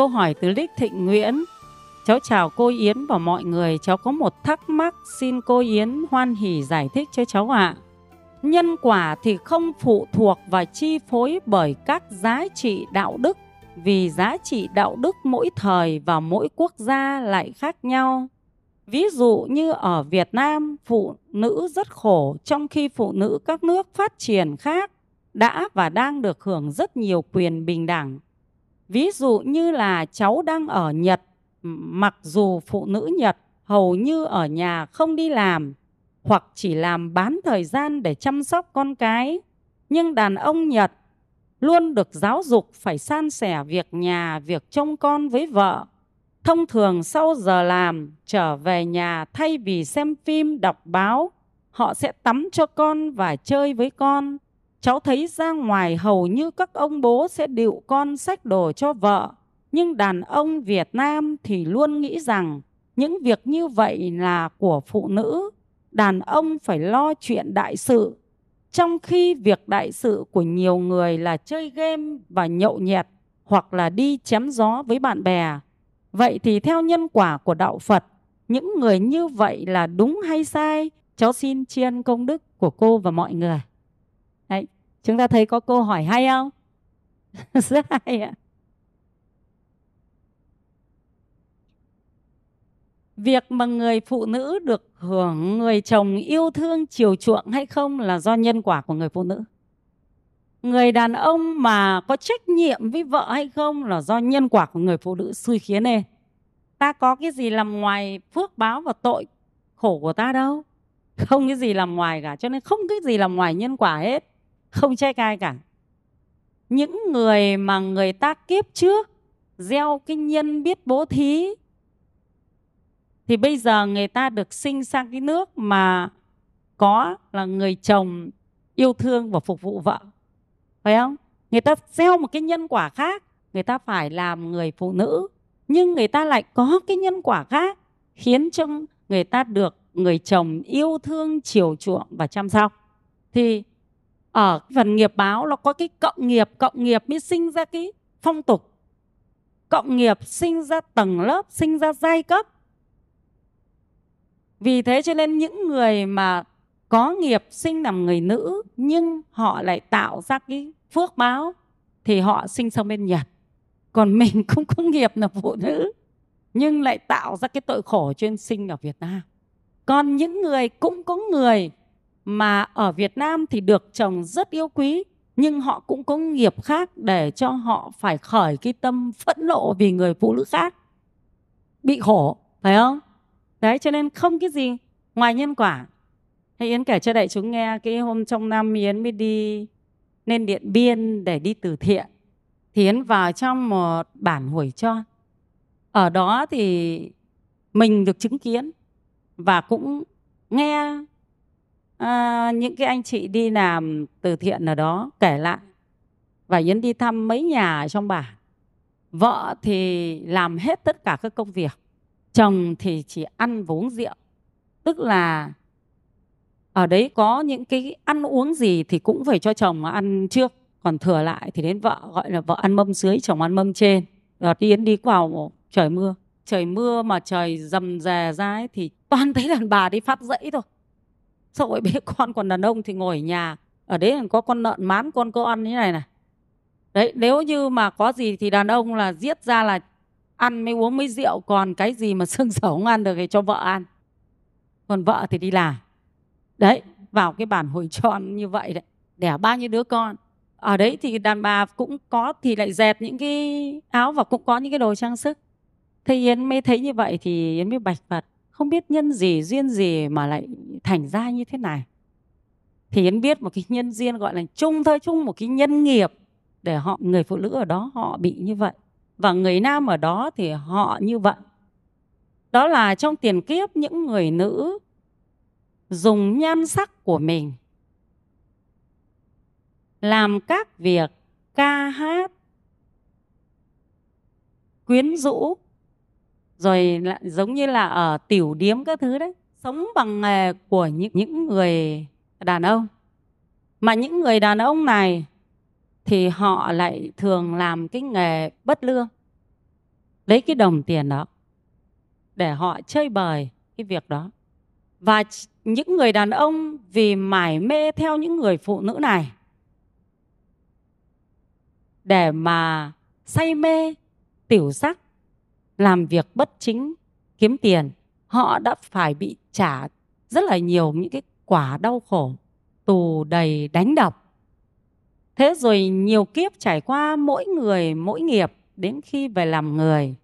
câu hỏi từ Lích Thịnh Nguyễn. Cháu chào cô Yến và mọi người. Cháu có một thắc mắc xin cô Yến hoan hỉ giải thích cho cháu ạ. À. Nhân quả thì không phụ thuộc và chi phối bởi các giá trị đạo đức vì giá trị đạo đức mỗi thời và mỗi quốc gia lại khác nhau. Ví dụ như ở Việt Nam, phụ nữ rất khổ trong khi phụ nữ các nước phát triển khác đã và đang được hưởng rất nhiều quyền bình đẳng. Ví dụ như là cháu đang ở Nhật, mặc dù phụ nữ Nhật hầu như ở nhà không đi làm hoặc chỉ làm bán thời gian để chăm sóc con cái, nhưng đàn ông Nhật luôn được giáo dục phải san sẻ việc nhà, việc trông con với vợ. Thông thường sau giờ làm trở về nhà thay vì xem phim, đọc báo, họ sẽ tắm cho con và chơi với con. Cháu thấy ra ngoài hầu như các ông bố sẽ điệu con sách đồ cho vợ. Nhưng đàn ông Việt Nam thì luôn nghĩ rằng những việc như vậy là của phụ nữ. Đàn ông phải lo chuyện đại sự. Trong khi việc đại sự của nhiều người là chơi game và nhậu nhẹt hoặc là đi chém gió với bạn bè. Vậy thì theo nhân quả của đạo Phật, những người như vậy là đúng hay sai? Cháu xin tri ân công đức của cô và mọi người. Đấy, chúng ta thấy có câu hỏi hay không? Rất hay ạ. Việc mà người phụ nữ được hưởng người chồng yêu thương chiều chuộng hay không là do nhân quả của người phụ nữ. Người đàn ông mà có trách nhiệm với vợ hay không là do nhân quả của người phụ nữ xui khiến nên. Ta có cái gì làm ngoài phước báo và tội khổ của ta đâu. Không cái gì làm ngoài cả. Cho nên không cái gì làm ngoài nhân quả hết. Không trách ai cả. Những người mà người ta kiếp trước, gieo cái nhân biết bố thí, thì bây giờ người ta được sinh sang cái nước mà có là người chồng yêu thương và phục vụ vợ. Phải không? Người ta gieo một cái nhân quả khác, người ta phải làm người phụ nữ. Nhưng người ta lại có cái nhân quả khác, khiến cho người ta được người chồng yêu thương, chiều chuộng và chăm sóc. Thì ở phần nghiệp báo nó có cái cộng nghiệp cộng nghiệp mới sinh ra cái phong tục cộng nghiệp sinh ra tầng lớp, sinh ra giai cấp vì thế cho nên những người mà có nghiệp sinh làm người nữ, nhưng họ lại tạo ra cái phước báo, thì họ sinh sang bên Nhật. Còn mình cũng có nghiệp là phụ nữ, nhưng lại tạo ra cái tội khổ chuyên sinh ở Việt Nam. Còn những người cũng có người mà ở Việt Nam thì được chồng rất yêu quý, nhưng họ cũng có nghiệp khác để cho họ phải khởi cái tâm phẫn nộ vì người phụ nữ khác. Bị khổ, phải không? Đấy, cho nên không cái gì ngoài nhân quả. Hay yến kể cho đại chúng nghe cái hôm trong năm yến mới đi lên điện biên để đi từ thiện, thì yến vào trong một bản hồi cho. Ở đó thì mình được chứng kiến và cũng nghe à, những cái anh chị đi làm từ thiện ở đó kể lại. Và yến đi thăm mấy nhà trong bản. Vợ thì làm hết tất cả các công việc. Chồng thì chỉ ăn và uống rượu. Tức là ở đấy có những cái ăn uống gì thì cũng phải cho chồng ăn trước. Còn thừa lại thì đến vợ gọi là vợ ăn mâm dưới chồng ăn mâm trên. Đợt yến đi vào trời mưa. Trời mưa mà trời dầm dè ra ấy, thì toàn thấy đàn bà đi phát dãy thôi xã vậy bé con còn đàn ông thì ngồi ở nhà? Ở đấy có con lợn mán, con có ăn như này này. Đấy, nếu như mà có gì thì đàn ông là giết ra là ăn mới uống mới rượu, còn cái gì mà xương sầu không ăn được thì cho vợ ăn. Còn vợ thì đi làm. Đấy, vào cái bản hồi tròn như vậy đấy. Đẻ bao nhiêu đứa con? Ở đấy thì đàn bà cũng có thì lại dệt những cái áo và cũng có những cái đồ trang sức. Thế yến mới thấy như vậy thì yến mới bạch phật không biết nhân gì, duyên gì mà lại thành ra như thế này. Thì yến biết một cái nhân duyên gọi là chung thôi, chung một cái nhân nghiệp để họ, người phụ nữ ở đó họ bị như vậy. Và người nam ở đó thì họ như vậy. Đó là trong tiền kiếp những người nữ dùng nhan sắc của mình làm các việc ca hát, quyến rũ rồi lại giống như là ở tiểu điếm các thứ đấy, sống bằng nghề của những những người đàn ông. Mà những người đàn ông này thì họ lại thường làm cái nghề bất lương. Lấy cái đồng tiền đó để họ chơi bời cái việc đó. Và những người đàn ông vì mải mê theo những người phụ nữ này để mà say mê tiểu sắc làm việc bất chính, kiếm tiền, họ đã phải bị trả rất là nhiều những cái quả đau khổ, tù đầy đánh đập. Thế rồi nhiều kiếp trải qua mỗi người, mỗi nghiệp, đến khi về làm người,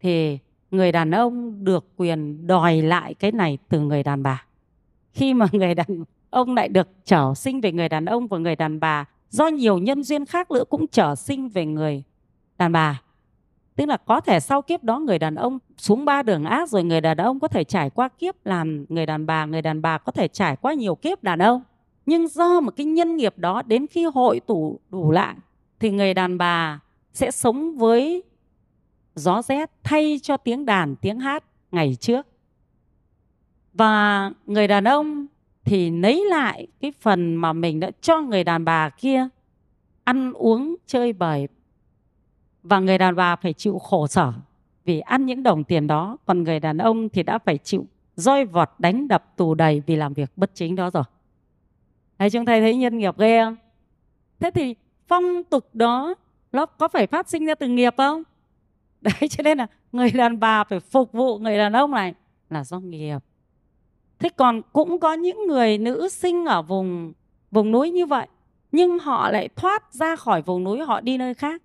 thì người đàn ông được quyền đòi lại cái này từ người đàn bà. Khi mà người đàn ông lại được trở sinh về người đàn ông và người đàn bà, do nhiều nhân duyên khác nữa cũng trở sinh về người đàn bà tức là có thể sau kiếp đó người đàn ông xuống ba đường ác rồi người đàn ông có thể trải qua kiếp làm người đàn bà, người đàn bà có thể trải qua nhiều kiếp đàn ông. Nhưng do một cái nhân nghiệp đó đến khi hội tụ đủ lại thì người đàn bà sẽ sống với gió rét thay cho tiếng đàn, tiếng hát ngày trước. Và người đàn ông thì lấy lại cái phần mà mình đã cho người đàn bà kia ăn uống, chơi bời và người đàn bà phải chịu khổ sở vì ăn những đồng tiền đó. Còn người đàn ông thì đã phải chịu roi vọt, đánh đập, tù đầy vì làm việc bất chính đó rồi. Thấy chúng thầy thấy nhân nghiệp ghê không? Thế thì phong tục đó, nó có phải phát sinh ra từ nghiệp không? Đấy, cho nên là người đàn bà phải phục vụ người đàn ông này là do nghiệp. Thế còn cũng có những người nữ sinh ở vùng vùng núi như vậy, nhưng họ lại thoát ra khỏi vùng núi, họ đi nơi khác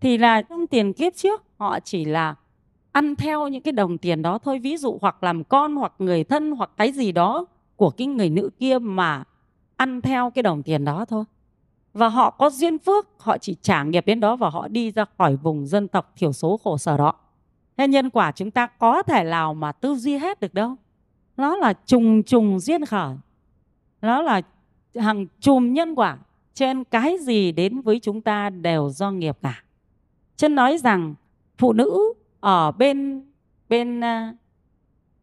thì là trong tiền kiếp trước, họ chỉ là ăn theo những cái đồng tiền đó thôi. Ví dụ hoặc làm con, hoặc người thân, hoặc cái gì đó của cái người nữ kia mà ăn theo cái đồng tiền đó thôi. Và họ có duyên phước, họ chỉ trả nghiệp đến đó và họ đi ra khỏi vùng dân tộc thiểu số khổ sở đó. Thế nhân quả chúng ta có thể nào mà tư duy hết được đâu. Nó là trùng trùng duyên khởi. Nó là hàng chùm nhân quả. Trên cái gì đến với chúng ta đều do nghiệp cả chân nói rằng phụ nữ ở bên bên uh,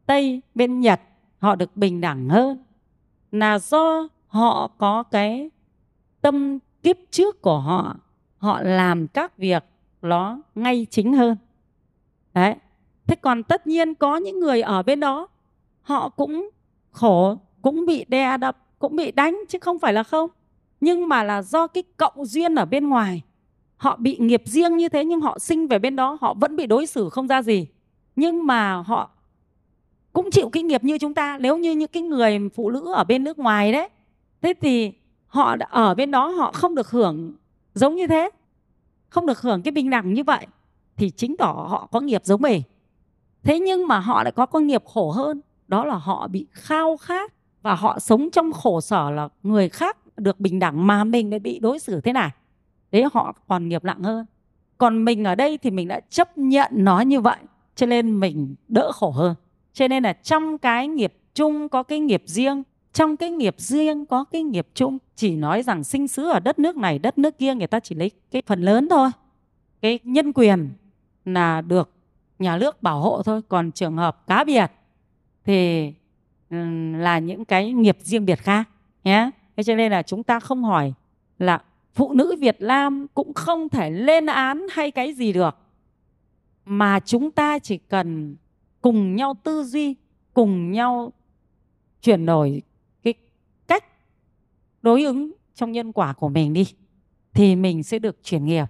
tây bên nhật họ được bình đẳng hơn. Là do họ có cái tâm kiếp trước của họ họ làm các việc nó ngay chính hơn. Đấy. Thế còn tất nhiên có những người ở bên đó họ cũng khổ cũng bị đè đập cũng bị đánh chứ không phải là không. Nhưng mà là do cái cộng duyên ở bên ngoài họ bị nghiệp riêng như thế nhưng họ sinh về bên đó, họ vẫn bị đối xử không ra gì. Nhưng mà họ cũng chịu cái nghiệp như chúng ta. Nếu như những cái người phụ nữ ở bên nước ngoài đấy, thế thì họ ở bên đó, họ không được hưởng giống như thế, không được hưởng cái bình đẳng như vậy, thì chứng tỏ họ có nghiệp giống mình. Thế nhưng mà họ lại có con nghiệp khổ hơn, đó là họ bị khao khát và họ sống trong khổ sở là người khác được bình đẳng mà mình lại bị đối xử thế này đấy, họ còn nghiệp nặng hơn. Còn mình ở đây thì mình đã chấp nhận nó như vậy, cho nên mình đỡ khổ hơn. Cho nên là trong cái nghiệp chung có cái nghiệp riêng, trong cái nghiệp riêng có cái nghiệp chung, chỉ nói rằng sinh xứ ở đất nước này, đất nước kia người ta chỉ lấy cái phần lớn thôi. Cái nhân quyền là được nhà nước bảo hộ thôi, còn trường hợp cá biệt thì ừ, là những cái nghiệp riêng biệt khác nhé thế cho nên là chúng ta không hỏi là phụ nữ Việt Nam cũng không thể lên án hay cái gì được. Mà chúng ta chỉ cần cùng nhau tư duy, cùng nhau chuyển đổi cái cách đối ứng trong nhân quả của mình đi, thì mình sẽ được chuyển nghiệp.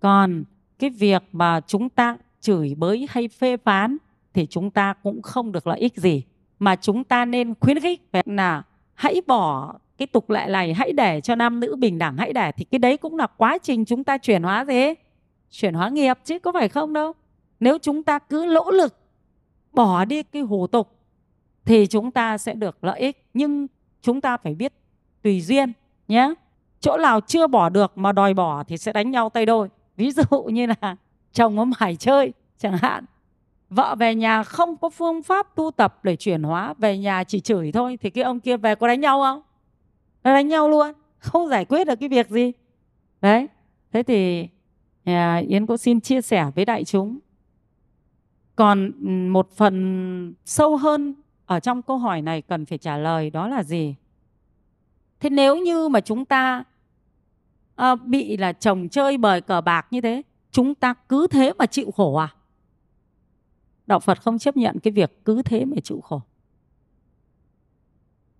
Còn cái việc mà chúng ta chửi bới hay phê phán thì chúng ta cũng không được lợi ích gì. Mà chúng ta nên khuyến khích là hãy bỏ cái tục lệ này hãy để cho nam nữ bình đẳng hãy để, thì cái đấy cũng là quá trình chúng ta chuyển hóa gì? Chuyển hóa nghiệp chứ có phải không đâu. Nếu chúng ta cứ nỗ lực, bỏ đi cái hủ tục, thì chúng ta sẽ được lợi ích. Nhưng chúng ta phải biết tùy duyên nhé chỗ nào chưa bỏ được mà đòi bỏ thì sẽ đánh nhau tay đôi. Ví dụ như là chồng ông hải chơi chẳng hạn. Vợ về nhà không có phương pháp tu tập để chuyển hóa, về nhà chỉ chửi thôi, thì cái ông kia về có đánh nhau không? Nó đánh nhau luôn. Không giải quyết được cái việc gì. Đấy. Thế thì à, yến cũng xin chia sẻ với đại chúng. Còn một phần sâu hơn ở trong câu hỏi này cần phải trả lời đó là gì? Thế nếu như mà chúng ta à, bị là chồng chơi bời cờ bạc như thế chúng ta cứ thế mà chịu khổ à? Đạo phật không chấp nhận cái việc cứ thế mà chịu khổ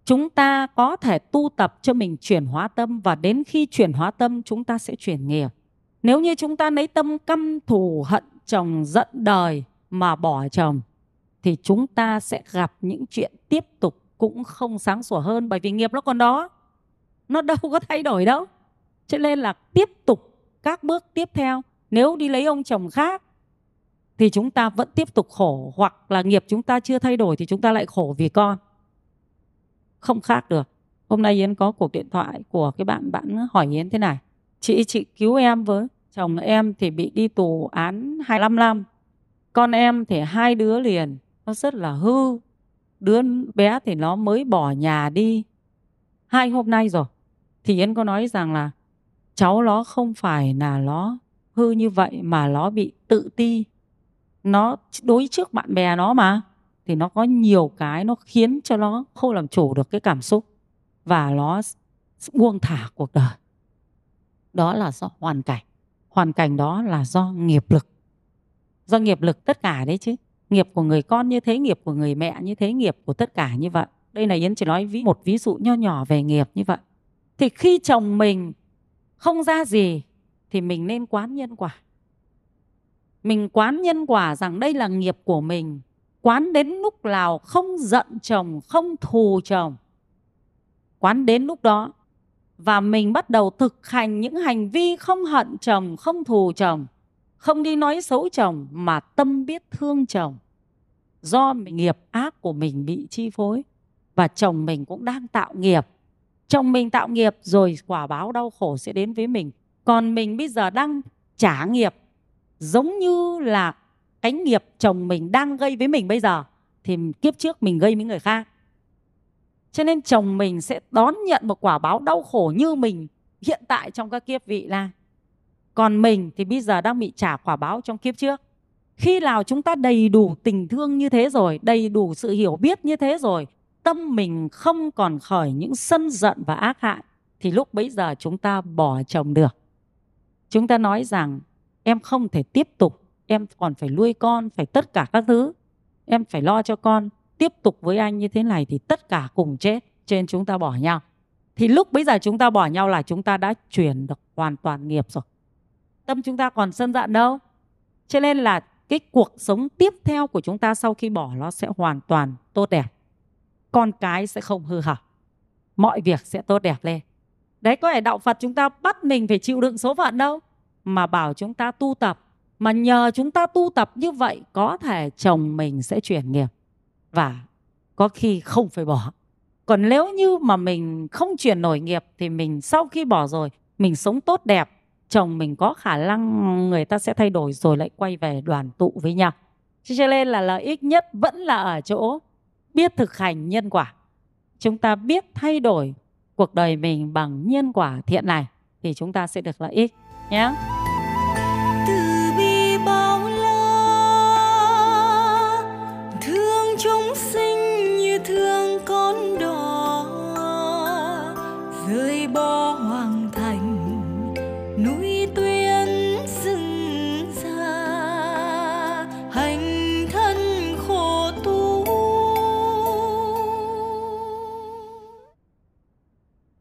chúng ta có thể tu tập cho mình chuyển hóa tâm và đến khi chuyển hóa tâm, chúng ta sẽ chuyển nghiệp. Nếu như chúng ta lấy tâm căm thù, hận chồng, giận đời mà bỏ chồng, thì chúng ta sẽ gặp những chuyện tiếp tục cũng không sáng sủa hơn bởi vì nghiệp nó còn đó. Nó đâu có thay đổi đâu. Cho nên là tiếp tục các bước tiếp theo. Nếu đi lấy ông chồng khác, thì chúng ta vẫn tiếp tục khổ, hoặc là nghiệp chúng ta chưa thay đổi thì chúng ta lại khổ vì con không khác được. Hôm nay yến có cuộc điện thoại của cái bạn bạn hỏi yến thế này. Chị chị cứu em với. Chồng em thì bị đi tù án 25 năm. Con em thì hai đứa liền. Nó rất là hư. Đứa bé thì nó mới bỏ nhà đi. Hai hôm nay rồi. Thì yến có nói rằng là cháu nó không phải là nó hư như vậy mà nó bị tự ti. Nó đối trước bạn bè nó mà thì nó có nhiều cái nó khiến cho nó không làm chủ được cái cảm xúc và nó buông thả cuộc đời. Đó là do hoàn cảnh. Hoàn cảnh đó là do nghiệp lực. Do nghiệp lực tất cả đấy chứ. Nghiệp của người con như thế, nghiệp của người mẹ như thế, nghiệp của tất cả như vậy. Đây là yến chỉ nói ví, một ví dụ nho nhỏ về nghiệp như vậy. Thì khi chồng mình không ra gì thì mình nên quán nhân quả. Mình quán nhân quả rằng đây là nghiệp của mình quán đến lúc nào không giận chồng, không thù chồng. Quán đến lúc đó và mình bắt đầu thực hành những hành vi không hận chồng, không thù chồng, không đi nói xấu chồng mà tâm biết thương chồng. Do nghiệp ác của mình bị chi phối và chồng mình cũng đang tạo nghiệp. Chồng mình tạo nghiệp rồi quả báo đau khổ sẽ đến với mình. Còn mình bây giờ đang trả nghiệp, giống như là cái nghiệp chồng mình đang gây với mình bây giờ thì kiếp trước mình gây với người khác. Cho nên chồng mình sẽ đón nhận một quả báo đau khổ như mình hiện tại trong các kiếp vị la. Còn mình thì bây giờ đang bị trả quả báo trong kiếp trước. Khi nào chúng ta đầy đủ tình thương như thế rồi, đầy đủ sự hiểu biết như thế rồi, tâm mình không còn khởi những sân giận và ác hại, thì lúc bấy giờ chúng ta bỏ chồng được. Chúng ta nói rằng em không thể tiếp tục em còn phải nuôi con, phải tất cả các thứ. Em phải lo cho con. Tiếp tục với anh như thế này thì tất cả cùng chết, trên chúng ta bỏ nhau. Thì lúc bây giờ chúng ta bỏ nhau là chúng ta đã chuyển được hoàn toàn nghiệp rồi. Tâm chúng ta còn sân giận đâu. Cho nên là cái cuộc sống tiếp theo của chúng ta sau khi bỏ nó sẽ hoàn toàn tốt đẹp. Con cái sẽ không hư hỏng. Mọi việc sẽ tốt đẹp lên. Đấy, có phải đạo phật chúng ta bắt mình phải chịu đựng số phận đâu? Mà bảo chúng ta tu tập mà nhờ chúng ta tu tập như vậy, có thể chồng mình sẽ chuyển nghiệp. Và có khi không phải bỏ. Còn nếu như mà mình không chuyển nổi nghiệp, thì mình sau khi bỏ rồi, mình sống tốt đẹp, chồng mình có khả năng người ta sẽ thay đổi rồi lại quay về đoàn tụ với nhau. Cho nên là lợi ích nhất vẫn là ở chỗ biết thực hành nhân quả. Chúng ta biết thay đổi cuộc đời mình bằng nhân quả thiện này, thì chúng ta sẽ được lợi ích nhé.